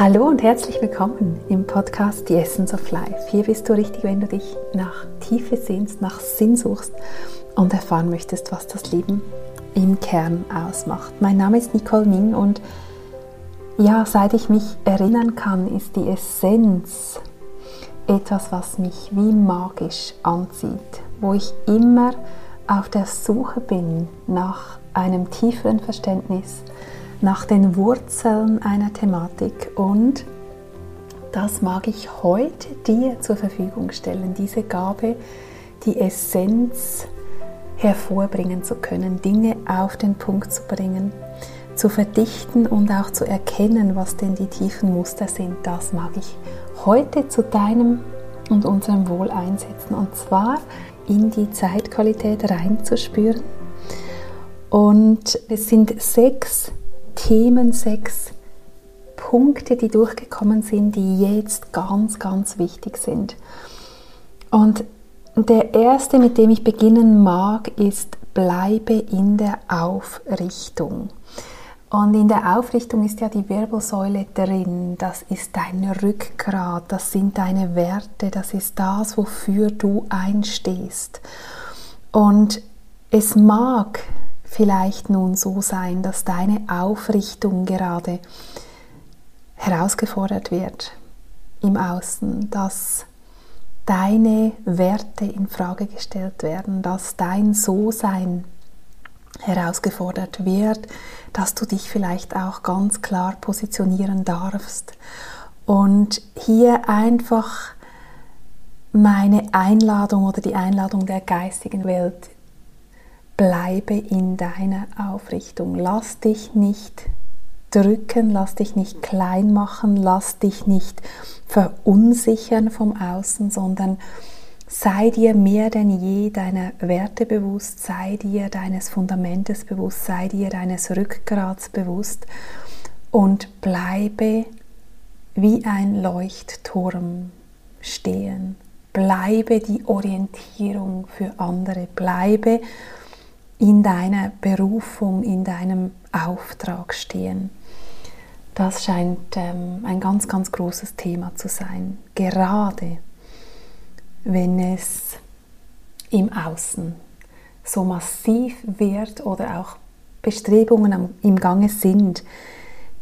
Hallo und herzlich willkommen im Podcast The Essence of Life. Hier bist du richtig, wenn du dich nach Tiefe sehnst, nach Sinn suchst und erfahren möchtest, was das Leben im Kern ausmacht. Mein Name ist Nicole Ning und ja, seit ich mich erinnern kann, ist die Essenz etwas, was mich wie magisch anzieht, wo ich immer auf der Suche bin nach einem tieferen Verständnis, nach den Wurzeln einer Thematik und das mag ich heute dir zur Verfügung stellen, diese Gabe, die Essenz hervorbringen zu können, Dinge auf den Punkt zu bringen, zu verdichten und auch zu erkennen, was denn die tiefen Muster sind. Das mag ich heute zu deinem und unserem Wohl einsetzen und zwar in die Zeitqualität reinzuspüren. Und es sind sechs Themen, sechs Punkte, die durchgekommen sind, die jetzt ganz, ganz wichtig sind. Und der erste, mit dem ich beginnen mag, ist bleibe in der Aufrichtung. Und in der Aufrichtung ist ja die Wirbelsäule drin, das ist dein Rückgrat, das sind deine Werte, das ist das, wofür du einstehst. Und es mag vielleicht nun so sein, dass deine Aufrichtung gerade herausgefordert wird im Außen, dass deine Werte in Frage gestellt werden, dass dein So-Sein herausgefordert wird, dass du dich vielleicht auch ganz klar positionieren darfst. Und hier einfach meine Einladung oder die Einladung der geistigen Welt bleibe in deiner Aufrichtung. Lass dich nicht drücken, lass dich nicht klein machen, lass dich nicht verunsichern vom Außen, sondern sei dir mehr denn je deiner Werte bewusst, sei dir deines Fundamentes bewusst, sei dir deines Rückgrats bewusst und bleibe wie ein Leuchtturm stehen. Bleibe die Orientierung für andere, bleibe in deiner Berufung, in deinem Auftrag stehen. Das scheint ähm, ein ganz, ganz großes Thema zu sein. Gerade wenn es im Außen so massiv wird oder auch Bestrebungen am, im Gange sind,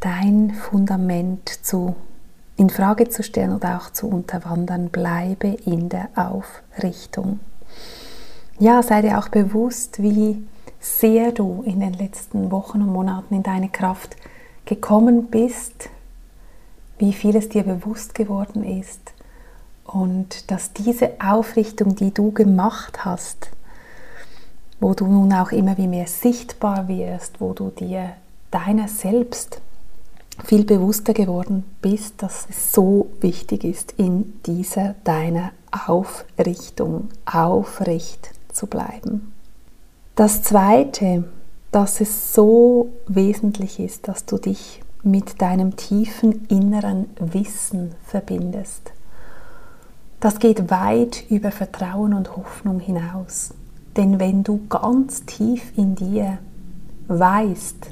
dein Fundament zu in Frage zu stellen oder auch zu unterwandern, bleibe in der Aufrichtung ja, sei dir auch bewusst, wie sehr du in den letzten Wochen und Monaten in deine Kraft gekommen bist, wie viel es dir bewusst geworden ist und dass diese Aufrichtung, die du gemacht hast, wo du nun auch immer wie mehr sichtbar wirst, wo du dir deiner selbst viel bewusster geworden bist, dass es so wichtig ist, in dieser deiner Aufrichtung aufrecht zu bleiben. Das Zweite, dass es so wesentlich ist, dass du dich mit deinem tiefen inneren Wissen verbindest. Das geht weit über Vertrauen und Hoffnung hinaus. Denn wenn du ganz tief in dir weißt,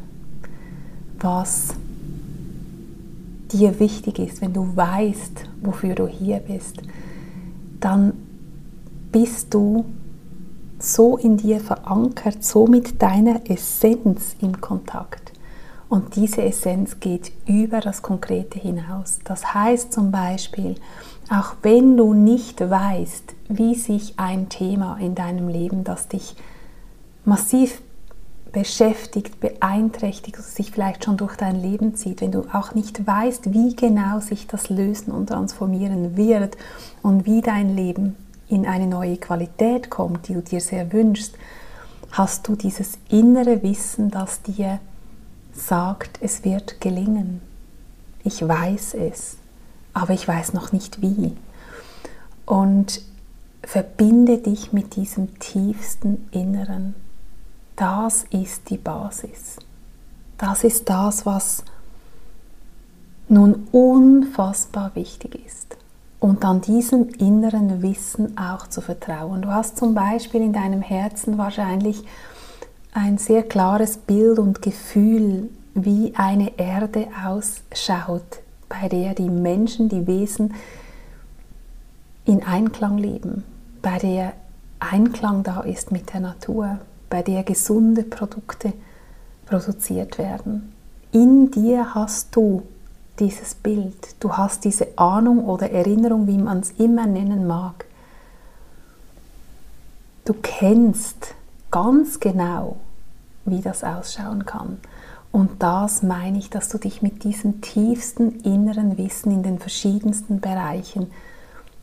was dir wichtig ist, wenn du weißt, wofür du hier bist, dann bist du so in dir verankert, so mit deiner Essenz im Kontakt. Und diese Essenz geht über das Konkrete hinaus. Das heißt zum Beispiel, auch wenn du nicht weißt, wie sich ein Thema in deinem Leben, das dich massiv beschäftigt, beeinträchtigt, sich vielleicht schon durch dein Leben zieht, wenn du auch nicht weißt, wie genau sich das lösen und transformieren wird und wie dein Leben in eine neue Qualität kommt, die du dir sehr wünschst, hast du dieses innere Wissen, das dir sagt, es wird gelingen. Ich weiß es, aber ich weiß noch nicht wie. Und verbinde dich mit diesem tiefsten Inneren. Das ist die Basis. Das ist das, was nun unfassbar wichtig ist und an diesem inneren Wissen auch zu vertrauen. Du hast zum Beispiel in deinem Herzen wahrscheinlich ein sehr klares Bild und Gefühl, wie eine Erde ausschaut, bei der die Menschen, die Wesen in Einklang leben, bei der Einklang da ist mit der Natur, bei der gesunde Produkte produziert werden. In dir hast du dieses Bild, du hast diese Ahnung oder Erinnerung, wie man es immer nennen mag. Du kennst ganz genau, wie das ausschauen kann. Und das meine ich, dass du dich mit diesem tiefsten inneren Wissen in den verschiedensten Bereichen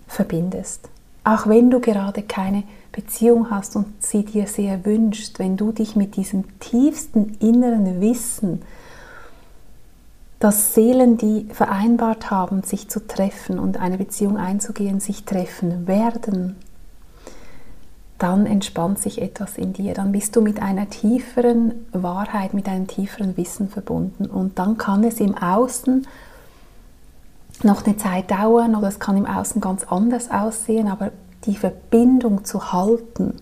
verbindest. Auch wenn du gerade keine Beziehung hast und sie dir sehr wünscht, wenn du dich mit diesem tiefsten inneren Wissen, dass Seelen, die vereinbart haben, sich zu treffen und eine Beziehung einzugehen, sich treffen werden, dann entspannt sich etwas in dir. Dann bist du mit einer tieferen Wahrheit, mit einem tieferen Wissen verbunden. Und dann kann es im Außen noch eine Zeit dauern oder es kann im Außen ganz anders aussehen, aber die Verbindung zu halten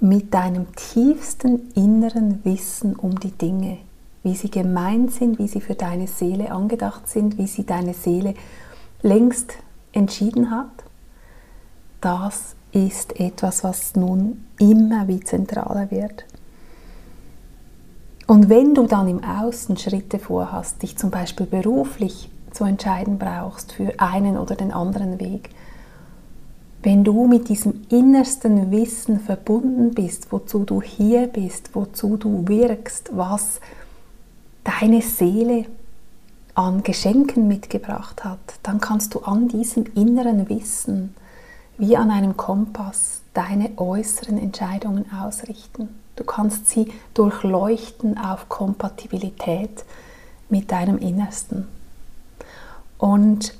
mit deinem tiefsten inneren Wissen um die Dinge, wie sie gemeint sind, wie sie für deine Seele angedacht sind, wie sie deine Seele längst entschieden hat, das ist etwas, was nun immer wie zentraler wird. Und wenn du dann im Außen Schritte vorhast, dich zum Beispiel beruflich zu entscheiden brauchst für einen oder den anderen Weg, wenn du mit diesem innersten Wissen verbunden bist, wozu du hier bist, wozu du wirkst, was deine Seele an Geschenken mitgebracht hat, dann kannst du an diesem inneren Wissen wie an einem Kompass deine äußeren Entscheidungen ausrichten. Du kannst sie durchleuchten auf Kompatibilität mit deinem Innersten. Und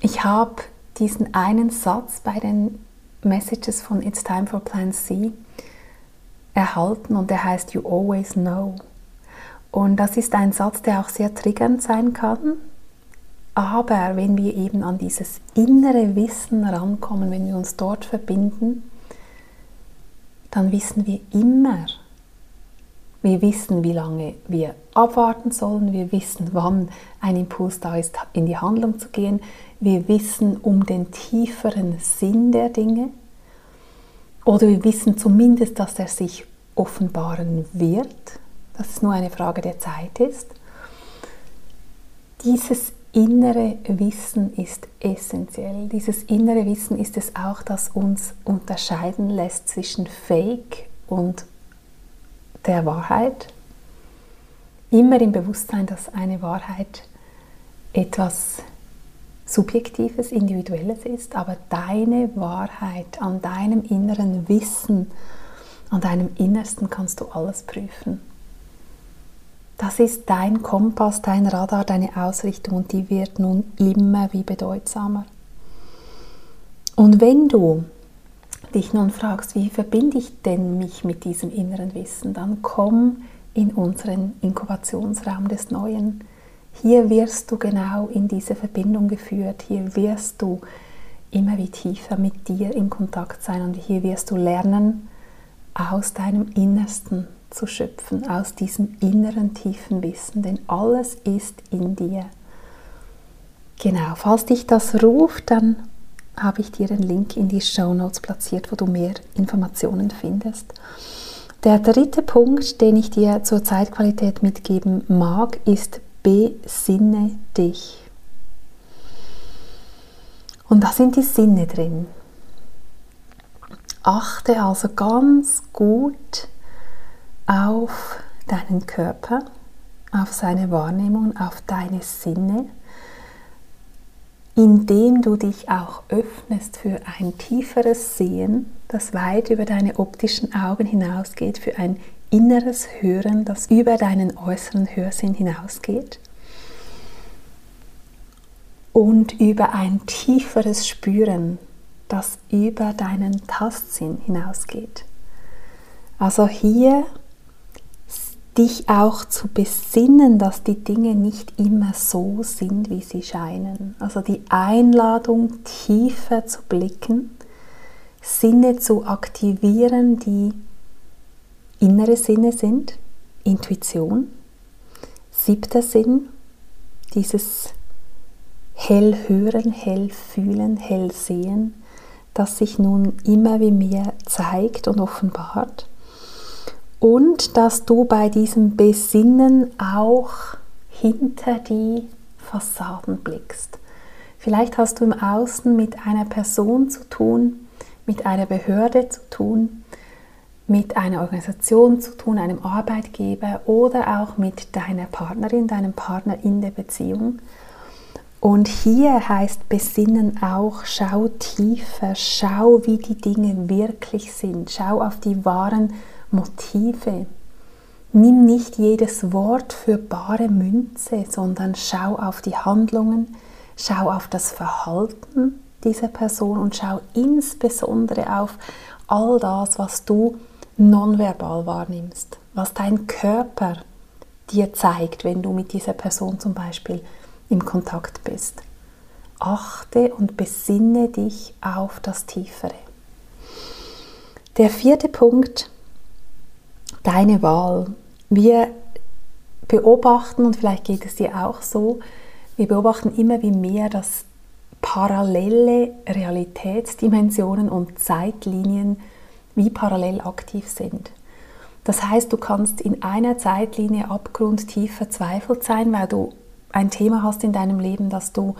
ich habe diesen einen Satz bei den Messages von It's Time for Plan C erhalten und der heißt You Always Know. Und das ist ein Satz, der auch sehr triggernd sein kann. Aber wenn wir eben an dieses innere Wissen rankommen, wenn wir uns dort verbinden, dann wissen wir immer, wir wissen, wie lange wir abwarten sollen. Wir wissen, wann ein Impuls da ist, in die Handlung zu gehen. Wir wissen um den tieferen Sinn der Dinge. Oder wir wissen zumindest, dass er sich offenbaren wird, dass es nur eine Frage der Zeit ist. Dieses innere Wissen ist essentiell. Dieses innere Wissen ist es auch, das uns unterscheiden lässt zwischen Fake und der Wahrheit. Immer im Bewusstsein, dass eine Wahrheit etwas Subjektives, Individuelles ist, aber deine Wahrheit an deinem inneren Wissen, an deinem Innersten kannst du alles prüfen. Das ist dein Kompass, dein Radar, deine Ausrichtung und die wird nun immer wie bedeutsamer. Und wenn du dich nun fragst, wie verbinde ich denn mich mit diesem inneren Wissen, dann komm in unseren Inkubationsraum des Neuen. Hier wirst du genau in diese Verbindung geführt, hier wirst du immer wie tiefer mit dir in Kontakt sein und hier wirst du lernen, aus deinem Innersten zu schöpfen, aus diesem inneren tiefen Wissen, denn alles ist in dir. Genau, falls dich das ruft, dann habe ich dir den Link in die Show Notes platziert, wo du mehr Informationen findest. Der dritte Punkt, den ich dir zur Zeitqualität mitgeben mag, ist besinne dich. Und da sind die Sinne drin. Achte also ganz gut auf deinen Körper, auf seine Wahrnehmung, auf deine Sinne indem du dich auch öffnest für ein tieferes Sehen, das weit über deine optischen Augen hinausgeht, für ein inneres Hören, das über deinen äußeren Hörsinn hinausgeht und über ein tieferes Spüren, das über deinen Tastsinn hinausgeht. Also hier dich auch zu besinnen, dass die Dinge nicht immer so sind, wie sie scheinen. Also die Einladung, tiefer zu blicken, Sinne zu aktivieren, die innere Sinne sind, Intuition, siebter Sinn, dieses hell hören, hell fühlen, hell sehen, das sich nun immer wie mehr zeigt und offenbart. Und dass du bei diesem Besinnen auch hinter die Fassaden blickst. Vielleicht hast du im Außen mit einer Person zu tun, mit einer Behörde zu tun, mit einer Organisation zu tun, einem Arbeitgeber oder auch mit deiner Partnerin, deinem Partner in der Beziehung. Und hier heißt Besinnen auch, schau tiefer, schau, wie die Dinge wirklich sind, schau auf die wahren Motive. Nimm nicht jedes Wort für bare Münze, sondern schau auf die Handlungen, schau auf das Verhalten dieser Person und schau insbesondere auf all das, was du nonverbal wahrnimmst, was dein Körper dir zeigt, wenn du mit dieser Person zum Beispiel im Kontakt bist. Achte und besinne dich auf das Tiefere. Der vierte Punkt, deine Wahl. Wir beobachten, und vielleicht geht es dir auch so, wir beobachten immer wie mehr, dass parallele Realitätsdimensionen und Zeitlinien wie parallel aktiv sind. Das heißt, du kannst in einer Zeitlinie abgrundtief verzweifelt sein, weil du ein Thema hast in deinem Leben, das du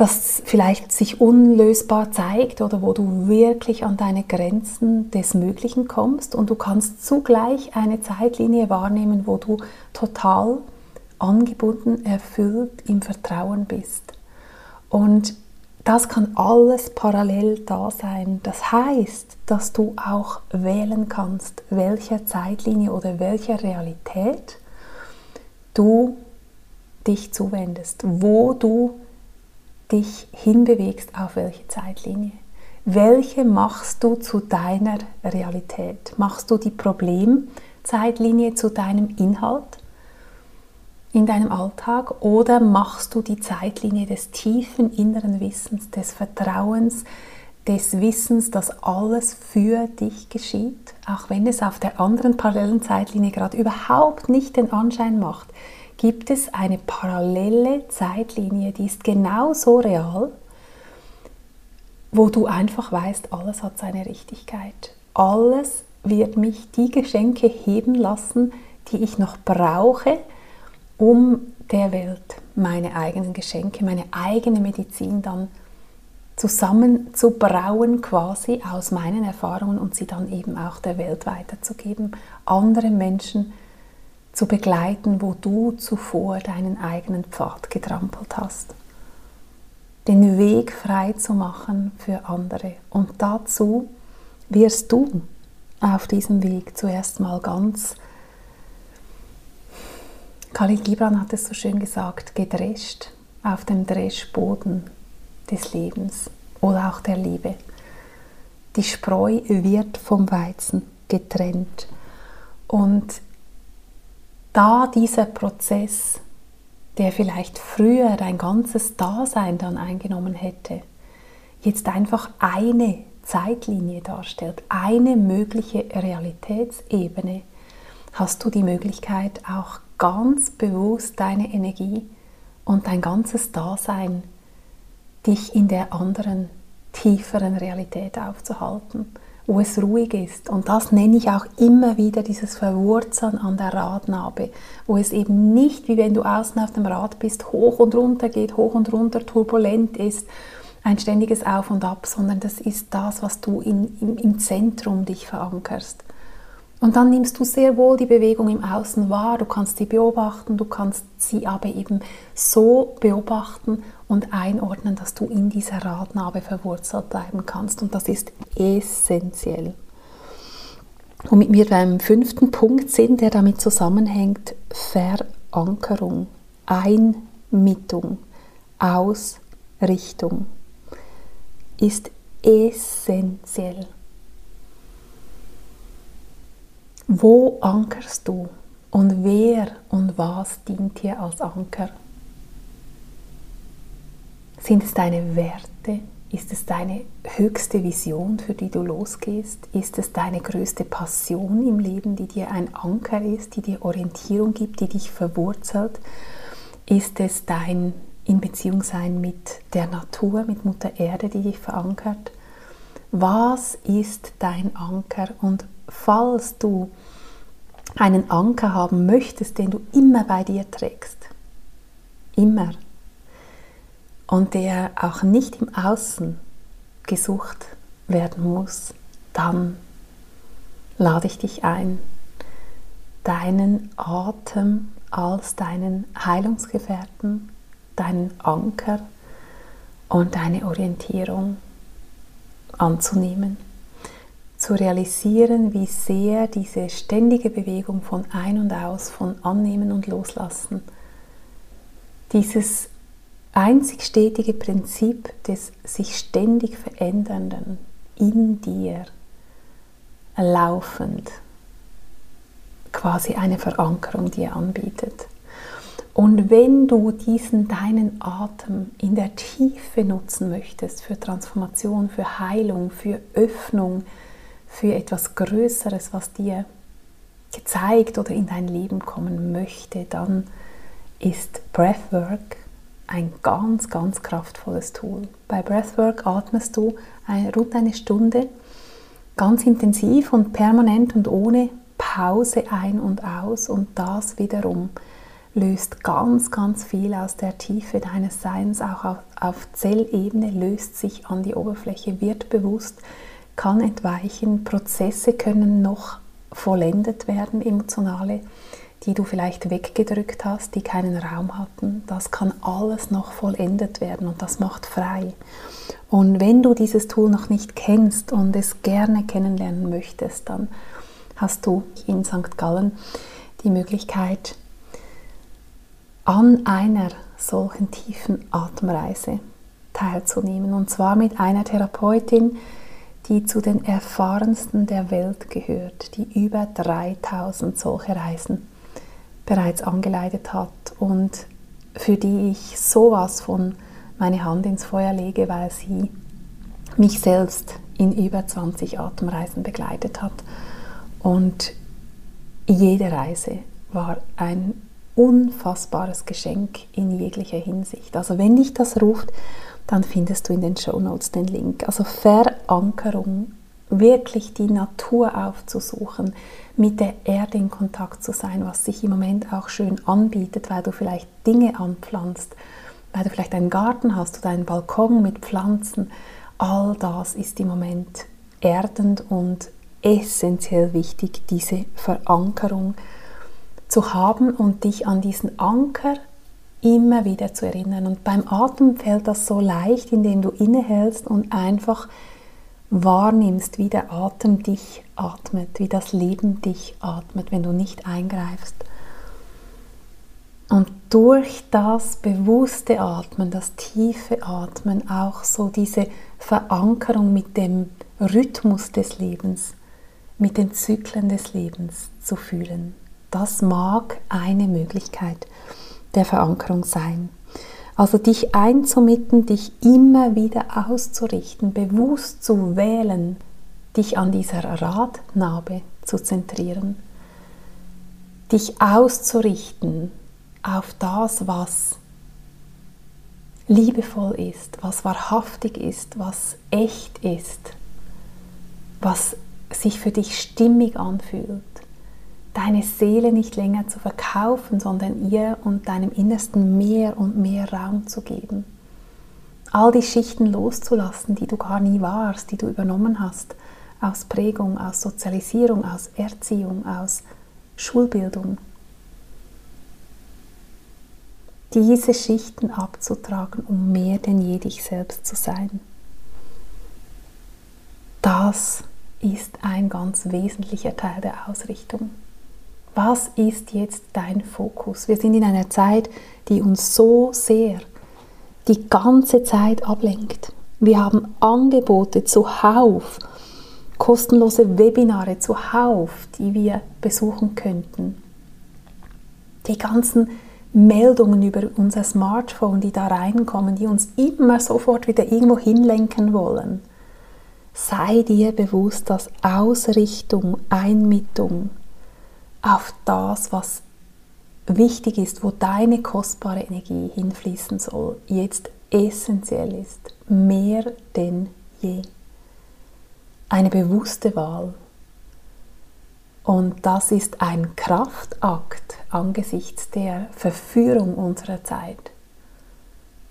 das vielleicht sich unlösbar zeigt oder wo du wirklich an deine Grenzen des Möglichen kommst und du kannst zugleich eine Zeitlinie wahrnehmen, wo du total angebunden, erfüllt im Vertrauen bist. Und das kann alles parallel da sein. Das heißt, dass du auch wählen kannst, welcher Zeitlinie oder welcher Realität du dich zuwendest, wo du dich hinbewegst auf welche Zeitlinie. Welche machst du zu deiner Realität? Machst du die Problemzeitlinie zu deinem Inhalt? in deinem Alltag oder machst du die Zeitlinie des tiefen inneren Wissens, des Vertrauens, des Wissens, dass alles für dich geschieht, auch wenn es auf der anderen parallelen Zeitlinie gerade überhaupt nicht den Anschein macht, gibt es eine parallele Zeitlinie, die ist genauso real, wo du einfach weißt, alles hat seine Richtigkeit. Alles wird mich die Geschenke heben lassen, die ich noch brauche, um der Welt meine eigenen Geschenke, meine eigene Medizin dann zusammenzubrauen quasi aus meinen Erfahrungen und sie dann eben auch der Welt weiterzugeben, andere Menschen zu begleiten, wo du zuvor deinen eigenen Pfad getrampelt hast. Den Weg frei zu machen für andere. Und dazu wirst du auf diesem Weg zuerst mal ganz Khalil Gibran hat es so schön gesagt, gedrescht auf dem Dreschboden des Lebens oder auch der Liebe. Die Spreu wird vom Weizen getrennt. Und da dieser Prozess, der vielleicht früher dein ganzes Dasein dann eingenommen hätte, jetzt einfach eine Zeitlinie darstellt, eine mögliche Realitätsebene, hast du die Möglichkeit auch ganz bewusst deine Energie und dein ganzes Dasein, dich in der anderen, tieferen Realität aufzuhalten, wo es ruhig ist. Und das nenne ich auch immer wieder dieses Verwurzeln an der Radnabe, wo es eben nicht, wie wenn du außen auf dem Rad bist, hoch und runter geht, hoch und runter, turbulent ist, ein ständiges Auf und Ab, sondern das ist das, was du in, im, im Zentrum dich verankerst. Und dann nimmst du sehr wohl die Bewegung im Außen wahr, du kannst sie beobachten, du kannst sie aber eben so beobachten und einordnen, dass du in dieser Radnabe verwurzelt bleiben kannst. Und das ist essentiell. Womit wir beim fünften Punkt sind, der damit zusammenhängt, Verankerung, Einmittung, Ausrichtung ist essentiell. Wo ankerst du und wer und was dient dir als Anker? Sind es deine Werte? Ist es deine höchste Vision, für die du losgehst? Ist es deine größte Passion im Leben, die dir ein Anker ist, die dir Orientierung gibt, die dich verwurzelt? Ist es dein in Beziehung sein mit der Natur, mit Mutter Erde, die dich verankert? Was ist dein Anker? Und falls du einen Anker haben möchtest, den du immer bei dir trägst, immer, und der auch nicht im Außen gesucht werden muss, dann lade ich dich ein, deinen Atem als deinen Heilungsgefährten, deinen Anker und deine Orientierung anzunehmen, zu realisieren, wie sehr diese ständige Bewegung von ein und aus, von annehmen und loslassen, dieses einzig stetige Prinzip des sich ständig verändernden in dir laufend quasi eine Verankerung dir anbietet. Und wenn du diesen deinen Atem in der Tiefe nutzen möchtest für Transformation, für Heilung, für Öffnung, für etwas Größeres, was dir gezeigt oder in dein Leben kommen möchte, dann ist Breathwork ein ganz, ganz kraftvolles Tool. Bei Breathwork atmest du rund eine Stunde ganz intensiv und permanent und ohne Pause ein und aus und das wiederum löst ganz, ganz viel aus der Tiefe deines Seins, auch auf, auf Zellebene, löst sich an die Oberfläche, wird bewusst, kann entweichen, Prozesse können noch vollendet werden, emotionale, die du vielleicht weggedrückt hast, die keinen Raum hatten. Das kann alles noch vollendet werden und das macht frei. Und wenn du dieses Tool noch nicht kennst und es gerne kennenlernen möchtest, dann hast du in St. Gallen die Möglichkeit, an einer solchen tiefen Atemreise teilzunehmen. Und zwar mit einer Therapeutin, die zu den erfahrensten der Welt gehört, die über 3000 solche Reisen bereits angeleitet hat und für die ich sowas von meine Hand ins Feuer lege, weil sie mich selbst in über 20 Atemreisen begleitet hat. Und jede Reise war ein unfassbares Geschenk in jeglicher Hinsicht. Also wenn dich das ruft, dann findest du in den Show Notes den Link. Also Verankerung, wirklich die Natur aufzusuchen, mit der Erde in Kontakt zu sein, was sich im Moment auch schön anbietet, weil du vielleicht Dinge anpflanzt, weil du vielleicht einen Garten hast oder einen Balkon mit Pflanzen. All das ist im Moment erdend und essentiell wichtig, diese Verankerung zu haben und dich an diesen Anker immer wieder zu erinnern. Und beim Atmen fällt das so leicht, indem du innehältst und einfach wahrnimmst, wie der Atem dich atmet, wie das Leben dich atmet, wenn du nicht eingreifst. Und durch das bewusste Atmen, das tiefe Atmen, auch so diese Verankerung mit dem Rhythmus des Lebens, mit den Zyklen des Lebens zu fühlen. Das mag eine Möglichkeit der Verankerung sein. Also dich einzumitten, dich immer wieder auszurichten, bewusst zu wählen, dich an dieser Radnabe zu zentrieren, dich auszurichten auf das, was liebevoll ist, was wahrhaftig ist, was echt ist, was sich für dich stimmig anfühlt deine Seele nicht länger zu verkaufen, sondern ihr und deinem Innersten mehr und mehr Raum zu geben. All die Schichten loszulassen, die du gar nie warst, die du übernommen hast, aus Prägung, aus Sozialisierung, aus Erziehung, aus Schulbildung. Diese Schichten abzutragen, um mehr denn je dich selbst zu sein. Das ist ein ganz wesentlicher Teil der Ausrichtung. Was ist jetzt dein Fokus? Wir sind in einer Zeit, die uns so sehr die ganze Zeit ablenkt. Wir haben Angebote zuhauf, kostenlose Webinare zuhauf, die wir besuchen könnten. Die ganzen Meldungen über unser Smartphone, die da reinkommen, die uns immer sofort wieder irgendwo hinlenken wollen. Sei dir bewusst, dass Ausrichtung, Einmittung, auf das, was wichtig ist, wo deine kostbare Energie hinfließen soll, jetzt essentiell ist, mehr denn je. Eine bewusste Wahl. Und das ist ein Kraftakt angesichts der Verführung unserer Zeit.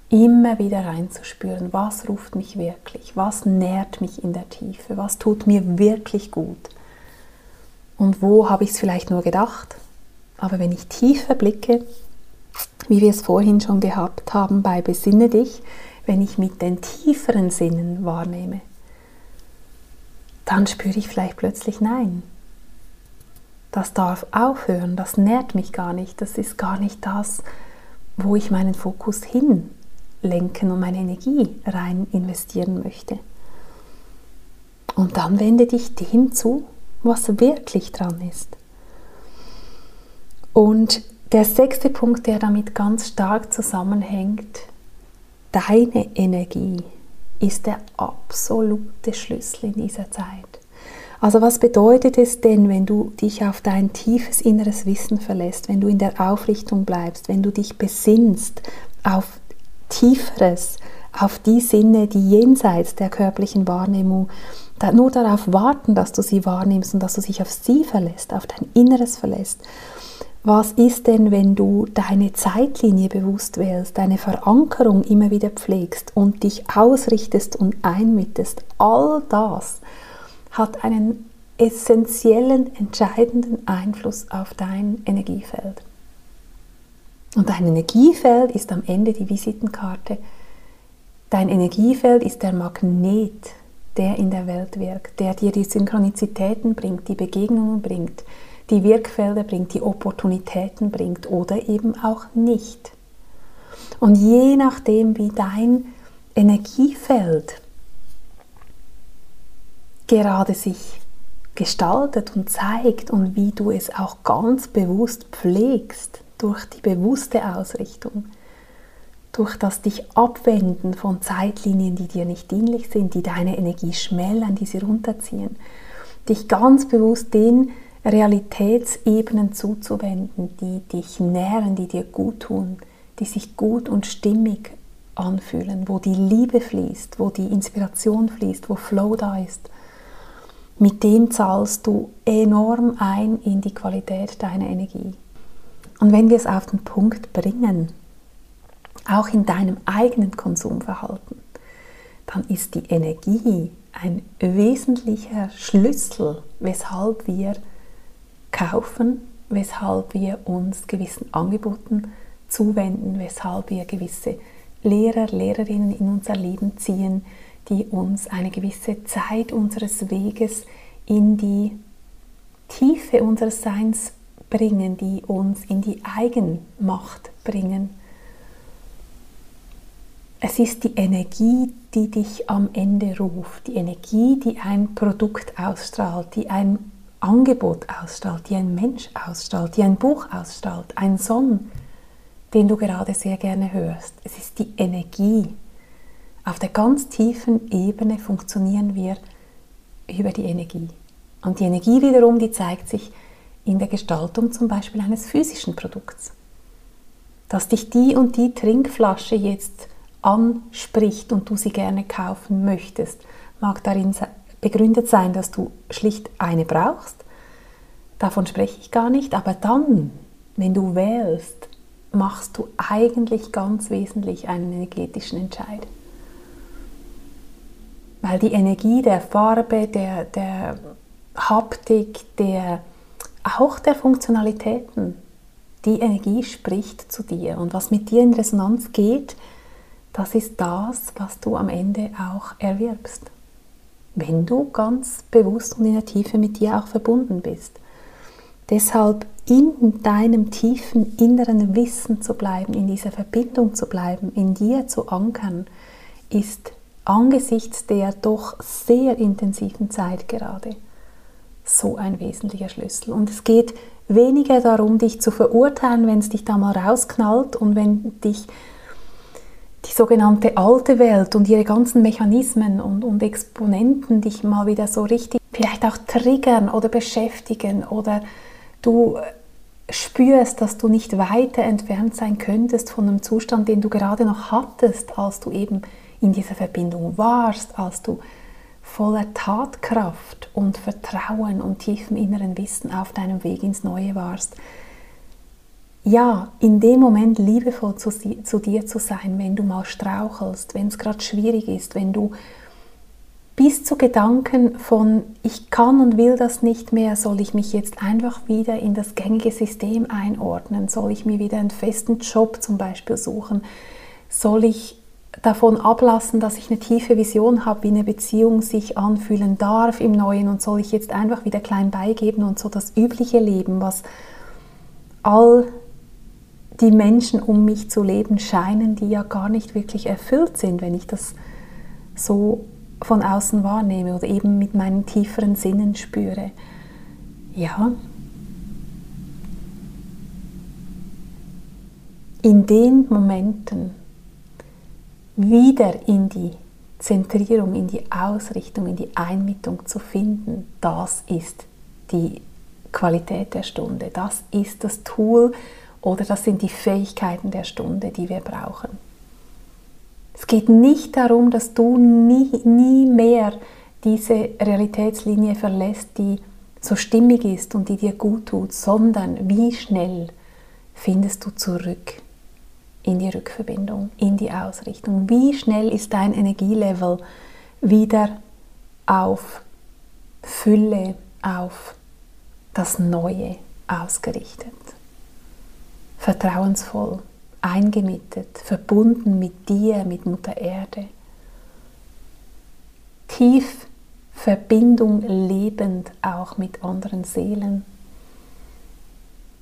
Immer wieder reinzuspüren, was ruft mich wirklich, was nährt mich in der Tiefe, was tut mir wirklich gut. Und wo habe ich es vielleicht nur gedacht? Aber wenn ich tiefer blicke, wie wir es vorhin schon gehabt haben bei Besinne dich, wenn ich mit den tieferen Sinnen wahrnehme, dann spüre ich vielleicht plötzlich Nein. Das darf aufhören, das nährt mich gar nicht, das ist gar nicht das, wo ich meinen Fokus hinlenken und meine Energie rein investieren möchte. Und dann wende dich dem zu, was wirklich dran ist. Und der sechste Punkt, der damit ganz stark zusammenhängt, deine Energie ist der absolute Schlüssel in dieser Zeit. Also was bedeutet es denn, wenn du dich auf dein tiefes inneres Wissen verlässt, wenn du in der Aufrichtung bleibst, wenn du dich besinnst auf tieferes, auf die Sinne, die jenseits der körperlichen Wahrnehmung nur darauf warten, dass du sie wahrnimmst und dass du dich auf sie verlässt, auf dein Inneres verlässt. Was ist denn, wenn du deine Zeitlinie bewusst wählst, deine Verankerung immer wieder pflegst und dich ausrichtest und einmittest? All das hat einen essentiellen, entscheidenden Einfluss auf dein Energiefeld. Und dein Energiefeld ist am Ende die Visitenkarte. Dein Energiefeld ist der Magnet, der in der Welt wirkt, der dir die Synchronizitäten bringt, die Begegnungen bringt, die Wirkfelder bringt, die Opportunitäten bringt oder eben auch nicht. Und je nachdem, wie dein Energiefeld gerade sich gestaltet und zeigt und wie du es auch ganz bewusst pflegst durch die bewusste Ausrichtung, durch das dich abwenden von Zeitlinien, die dir nicht dienlich sind, die deine Energie schmälern, die sie runterziehen, dich ganz bewusst den Realitätsebenen zuzuwenden, die dich nähren, die dir gut tun, die sich gut und stimmig anfühlen, wo die Liebe fließt, wo die Inspiration fließt, wo Flow da ist mit dem zahlst du enorm ein in die Qualität deiner Energie. Und wenn wir es auf den Punkt bringen, auch in deinem eigenen Konsumverhalten, dann ist die Energie ein wesentlicher Schlüssel, weshalb wir kaufen, weshalb wir uns gewissen Angeboten zuwenden, weshalb wir gewisse Lehrer, Lehrerinnen in unser Leben ziehen, die uns eine gewisse Zeit unseres Weges in die Tiefe unseres Seins bringen, die uns in die Eigenmacht bringen. Es ist die Energie, die dich am Ende ruft, die Energie, die ein Produkt ausstrahlt, die ein Angebot ausstrahlt, die ein Mensch ausstrahlt, die ein Buch ausstrahlt, ein Song, den du gerade sehr gerne hörst. Es ist die Energie, auf der ganz tiefen Ebene funktionieren wir über die Energie. Und die Energie wiederum, die zeigt sich in der Gestaltung zum Beispiel eines physischen Produkts. Dass dich die und die Trinkflasche jetzt anspricht und du sie gerne kaufen möchtest, mag darin begründet sein, dass du schlicht eine brauchst. Davon spreche ich gar nicht, aber dann, wenn du wählst, machst du eigentlich ganz wesentlich einen energetischen Entscheid weil die Energie der Farbe, der, der Haptik, der, auch der Funktionalitäten, die Energie spricht zu dir. Und was mit dir in Resonanz geht, das ist das, was du am Ende auch erwirbst. Wenn du ganz bewusst und in der Tiefe mit dir auch verbunden bist. Deshalb in deinem tiefen inneren Wissen zu bleiben, in dieser Verbindung zu bleiben, in dir zu ankern, ist angesichts der doch sehr intensiven Zeit gerade so ein wesentlicher Schlüssel. Und es geht weniger darum, dich zu verurteilen, wenn es dich da mal rausknallt und wenn dich die sogenannte alte Welt und ihre ganzen Mechanismen und, und Exponenten dich mal wieder so richtig vielleicht auch triggern oder beschäftigen oder du spürst, dass du nicht weiter entfernt sein könntest von einem Zustand, den du gerade noch hattest, als du eben in dieser Verbindung warst, als du voller Tatkraft und Vertrauen und tiefem inneren Wissen auf deinem Weg ins Neue warst. Ja, in dem Moment liebevoll zu, zu dir zu sein, wenn du mal strauchelst, wenn es gerade schwierig ist, wenn du bis zu Gedanken von, ich kann und will das nicht mehr, soll ich mich jetzt einfach wieder in das gängige System einordnen, soll ich mir wieder einen festen Job zum Beispiel suchen, soll ich davon ablassen, dass ich eine tiefe Vision habe, wie eine Beziehung sich anfühlen darf im Neuen? Und soll ich jetzt einfach wieder klein beigeben und so das übliche Leben, was all die Menschen um mich zu leben scheinen, die ja gar nicht wirklich erfüllt sind, wenn ich das so von außen wahrnehme oder eben mit meinen tieferen Sinnen spüre. Ja, in den Momenten wieder in die Zentrierung, in die Ausrichtung, in die Einmittung zu finden, das ist die Qualität der Stunde. Das ist das Tool oder das sind die Fähigkeiten der Stunde, die wir brauchen. Es geht nicht darum, dass du nie, nie mehr diese Realitätslinie verlässt, die so stimmig ist und die dir gut tut, sondern wie schnell findest du zurück in die Rückverbindung, in die Ausrichtung. Wie schnell ist dein Energielevel wieder auf Fülle, auf das Neue ausgerichtet. Vertrauensvoll, eingemietet, verbunden mit dir, mit Mutter Erde. Tief Verbindung lebend auch mit anderen Seelen.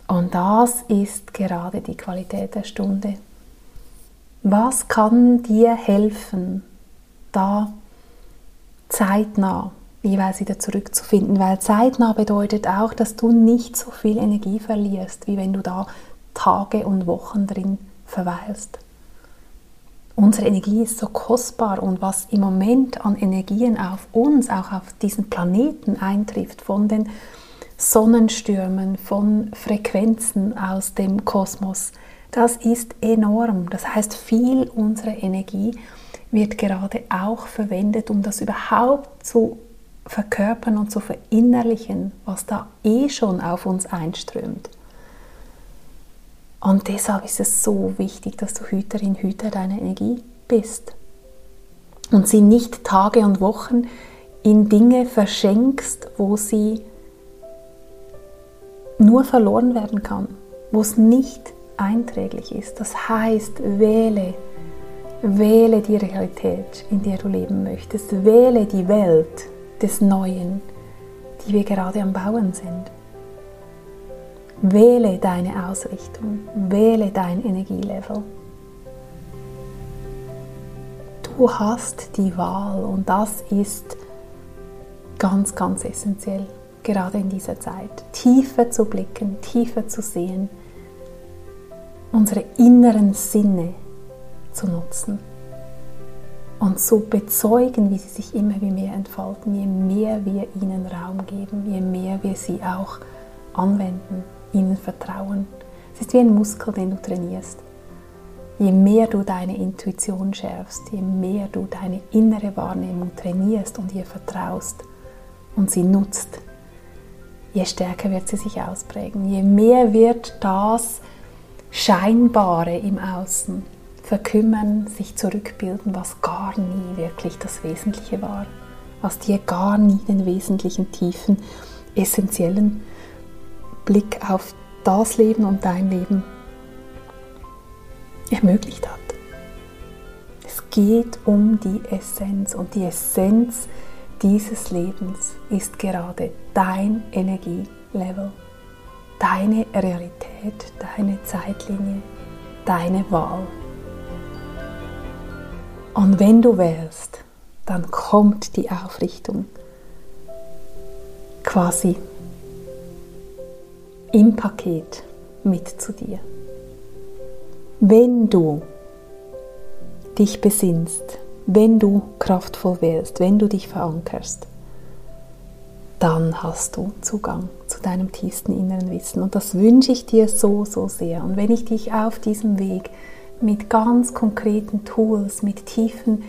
Und das ist gerade die Qualität der Stunde. Was kann dir helfen, da zeitnah jeweils wieder zurückzufinden? Weil zeitnah bedeutet auch, dass du nicht so viel Energie verlierst, wie wenn du da Tage und Wochen drin verweilst. Unsere Energie ist so kostbar und was im Moment an Energien auf uns, auch auf diesen Planeten eintrifft, von den Sonnenstürmen, von Frequenzen aus dem Kosmos, das ist enorm. Das heißt, viel unserer Energie wird gerade auch verwendet, um das überhaupt zu verkörpern und zu verinnerlichen, was da eh schon auf uns einströmt. Und deshalb ist es so wichtig, dass du Hüterin, Hüter deiner Energie bist. Und sie nicht Tage und Wochen in Dinge verschenkst, wo sie nur verloren werden kann, wo es nicht einträglich ist. Das heißt, wähle, wähle die Realität, in der du leben möchtest. Wähle die Welt des Neuen, die wir gerade am Bauen sind. Wähle deine Ausrichtung, wähle dein Energielevel. Du hast die Wahl und das ist ganz, ganz essentiell, gerade in dieser Zeit. Tiefer zu blicken, tiefer zu sehen, unsere inneren Sinne zu nutzen und zu bezeugen, wie sie sich immer wie mehr entfalten, je mehr wir ihnen Raum geben, je mehr wir sie auch anwenden ihnen vertrauen. Es ist wie ein Muskel, den du trainierst. Je mehr du deine Intuition schärfst, je mehr du deine innere Wahrnehmung trainierst und ihr vertraust und sie nutzt, je stärker wird sie sich ausprägen. Je mehr wird das Scheinbare im Außen verkümmern, sich zurückbilden, was gar nie wirklich das Wesentliche war, was dir gar nie den wesentlichen, tiefen, essentiellen Blick auf das Leben und dein Leben ermöglicht hat. Es geht um die Essenz und die Essenz dieses Lebens ist gerade dein Energielevel, deine Realität, deine Zeitlinie, deine Wahl. Und wenn du wählst, dann kommt die Aufrichtung quasi im Paket mit zu dir. Wenn du dich besinnst, wenn du kraftvoll wählst, wenn du dich verankerst, dann hast du Zugang zu zu deinem tiefsten inneren Wissen. Und das wünsche ich dir so, so sehr. Und wenn ich dich auf diesem Weg mit ganz konkreten Tools, mit tiefen,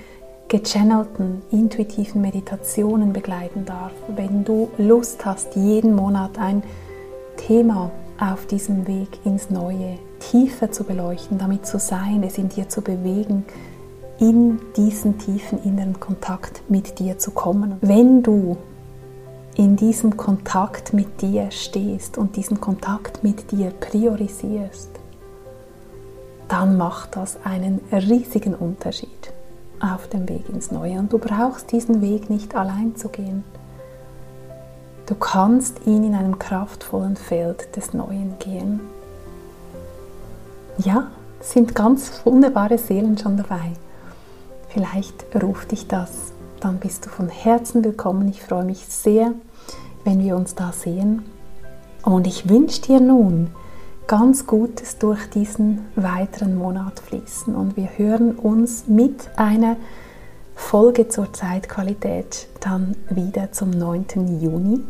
gechannelten, intuitiven Meditationen begleiten darf, wenn du Lust hast, jeden Monat ein Thema auf diesem Weg ins Neue tiefer zu beleuchten, damit zu sein, es in dir zu bewegen, in diesen tiefen inneren Kontakt mit dir zu kommen. Wenn du in diesem Kontakt mit dir stehst und diesen Kontakt mit dir priorisierst, dann macht das einen riesigen Unterschied auf dem Weg ins Neue. Und du brauchst diesen Weg nicht allein zu gehen. Du kannst ihn in einem kraftvollen Feld des Neuen gehen. Ja, sind ganz wunderbare Seelen schon dabei. Vielleicht ruft dich das. Dann bist du von Herzen willkommen. Ich freue mich sehr, wenn wir uns da sehen. Und ich wünsche dir nun ganz Gutes durch diesen weiteren Monat fließen. Und wir hören uns mit einer Folge zur Zeitqualität dann wieder zum 9. Juni.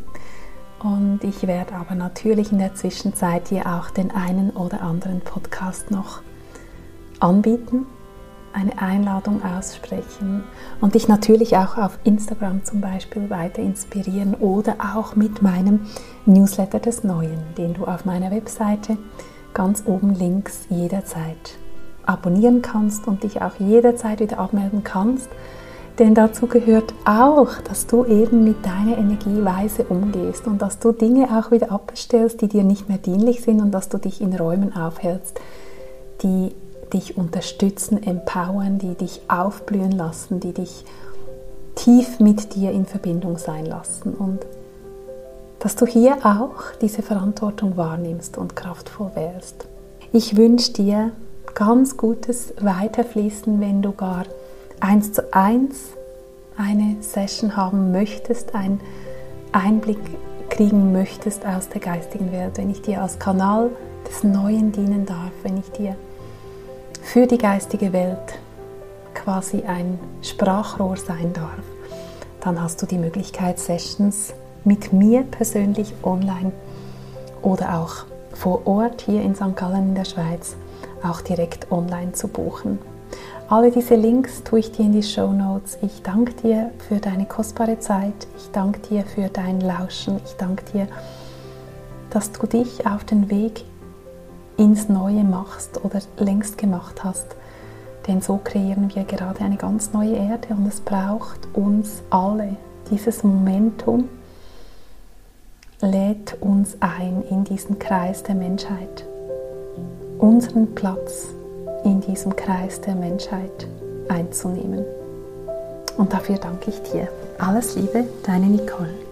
Und ich werde aber natürlich in der Zwischenzeit dir auch den einen oder anderen Podcast noch anbieten eine Einladung aussprechen und dich natürlich auch auf Instagram zum Beispiel weiter inspirieren oder auch mit meinem Newsletter des Neuen, den du auf meiner Webseite ganz oben links jederzeit abonnieren kannst und dich auch jederzeit wieder abmelden kannst. Denn dazu gehört auch, dass du eben mit deiner Energie weise umgehst und dass du Dinge auch wieder abstellst, die dir nicht mehr dienlich sind und dass du dich in Räumen aufhältst, die dich unterstützen, empowern, die dich aufblühen lassen, die dich tief mit dir in Verbindung sein lassen und dass du hier auch diese Verantwortung wahrnimmst und kraftvoll wählst. Ich wünsche dir ganz gutes Weiterfließen, wenn du gar eins zu eins eine Session haben möchtest, einen Einblick kriegen möchtest aus der geistigen Welt, wenn ich dir als Kanal des Neuen dienen darf, wenn ich dir für die geistige Welt quasi ein Sprachrohr sein darf, dann hast du die Möglichkeit, Sessions mit mir persönlich online oder auch vor Ort hier in St. Gallen in der Schweiz auch direkt online zu buchen. Alle diese Links tue ich dir in die Show Notes. Ich danke dir für deine kostbare Zeit. Ich danke dir für dein Lauschen. Ich danke dir, dass du dich auf den Weg ins Neue machst oder längst gemacht hast. Denn so kreieren wir gerade eine ganz neue Erde und es braucht uns alle. Dieses Momentum lädt uns ein in diesen Kreis der Menschheit, unseren Platz in diesem Kreis der Menschheit einzunehmen. Und dafür danke ich dir. Alles Liebe, deine Nicole.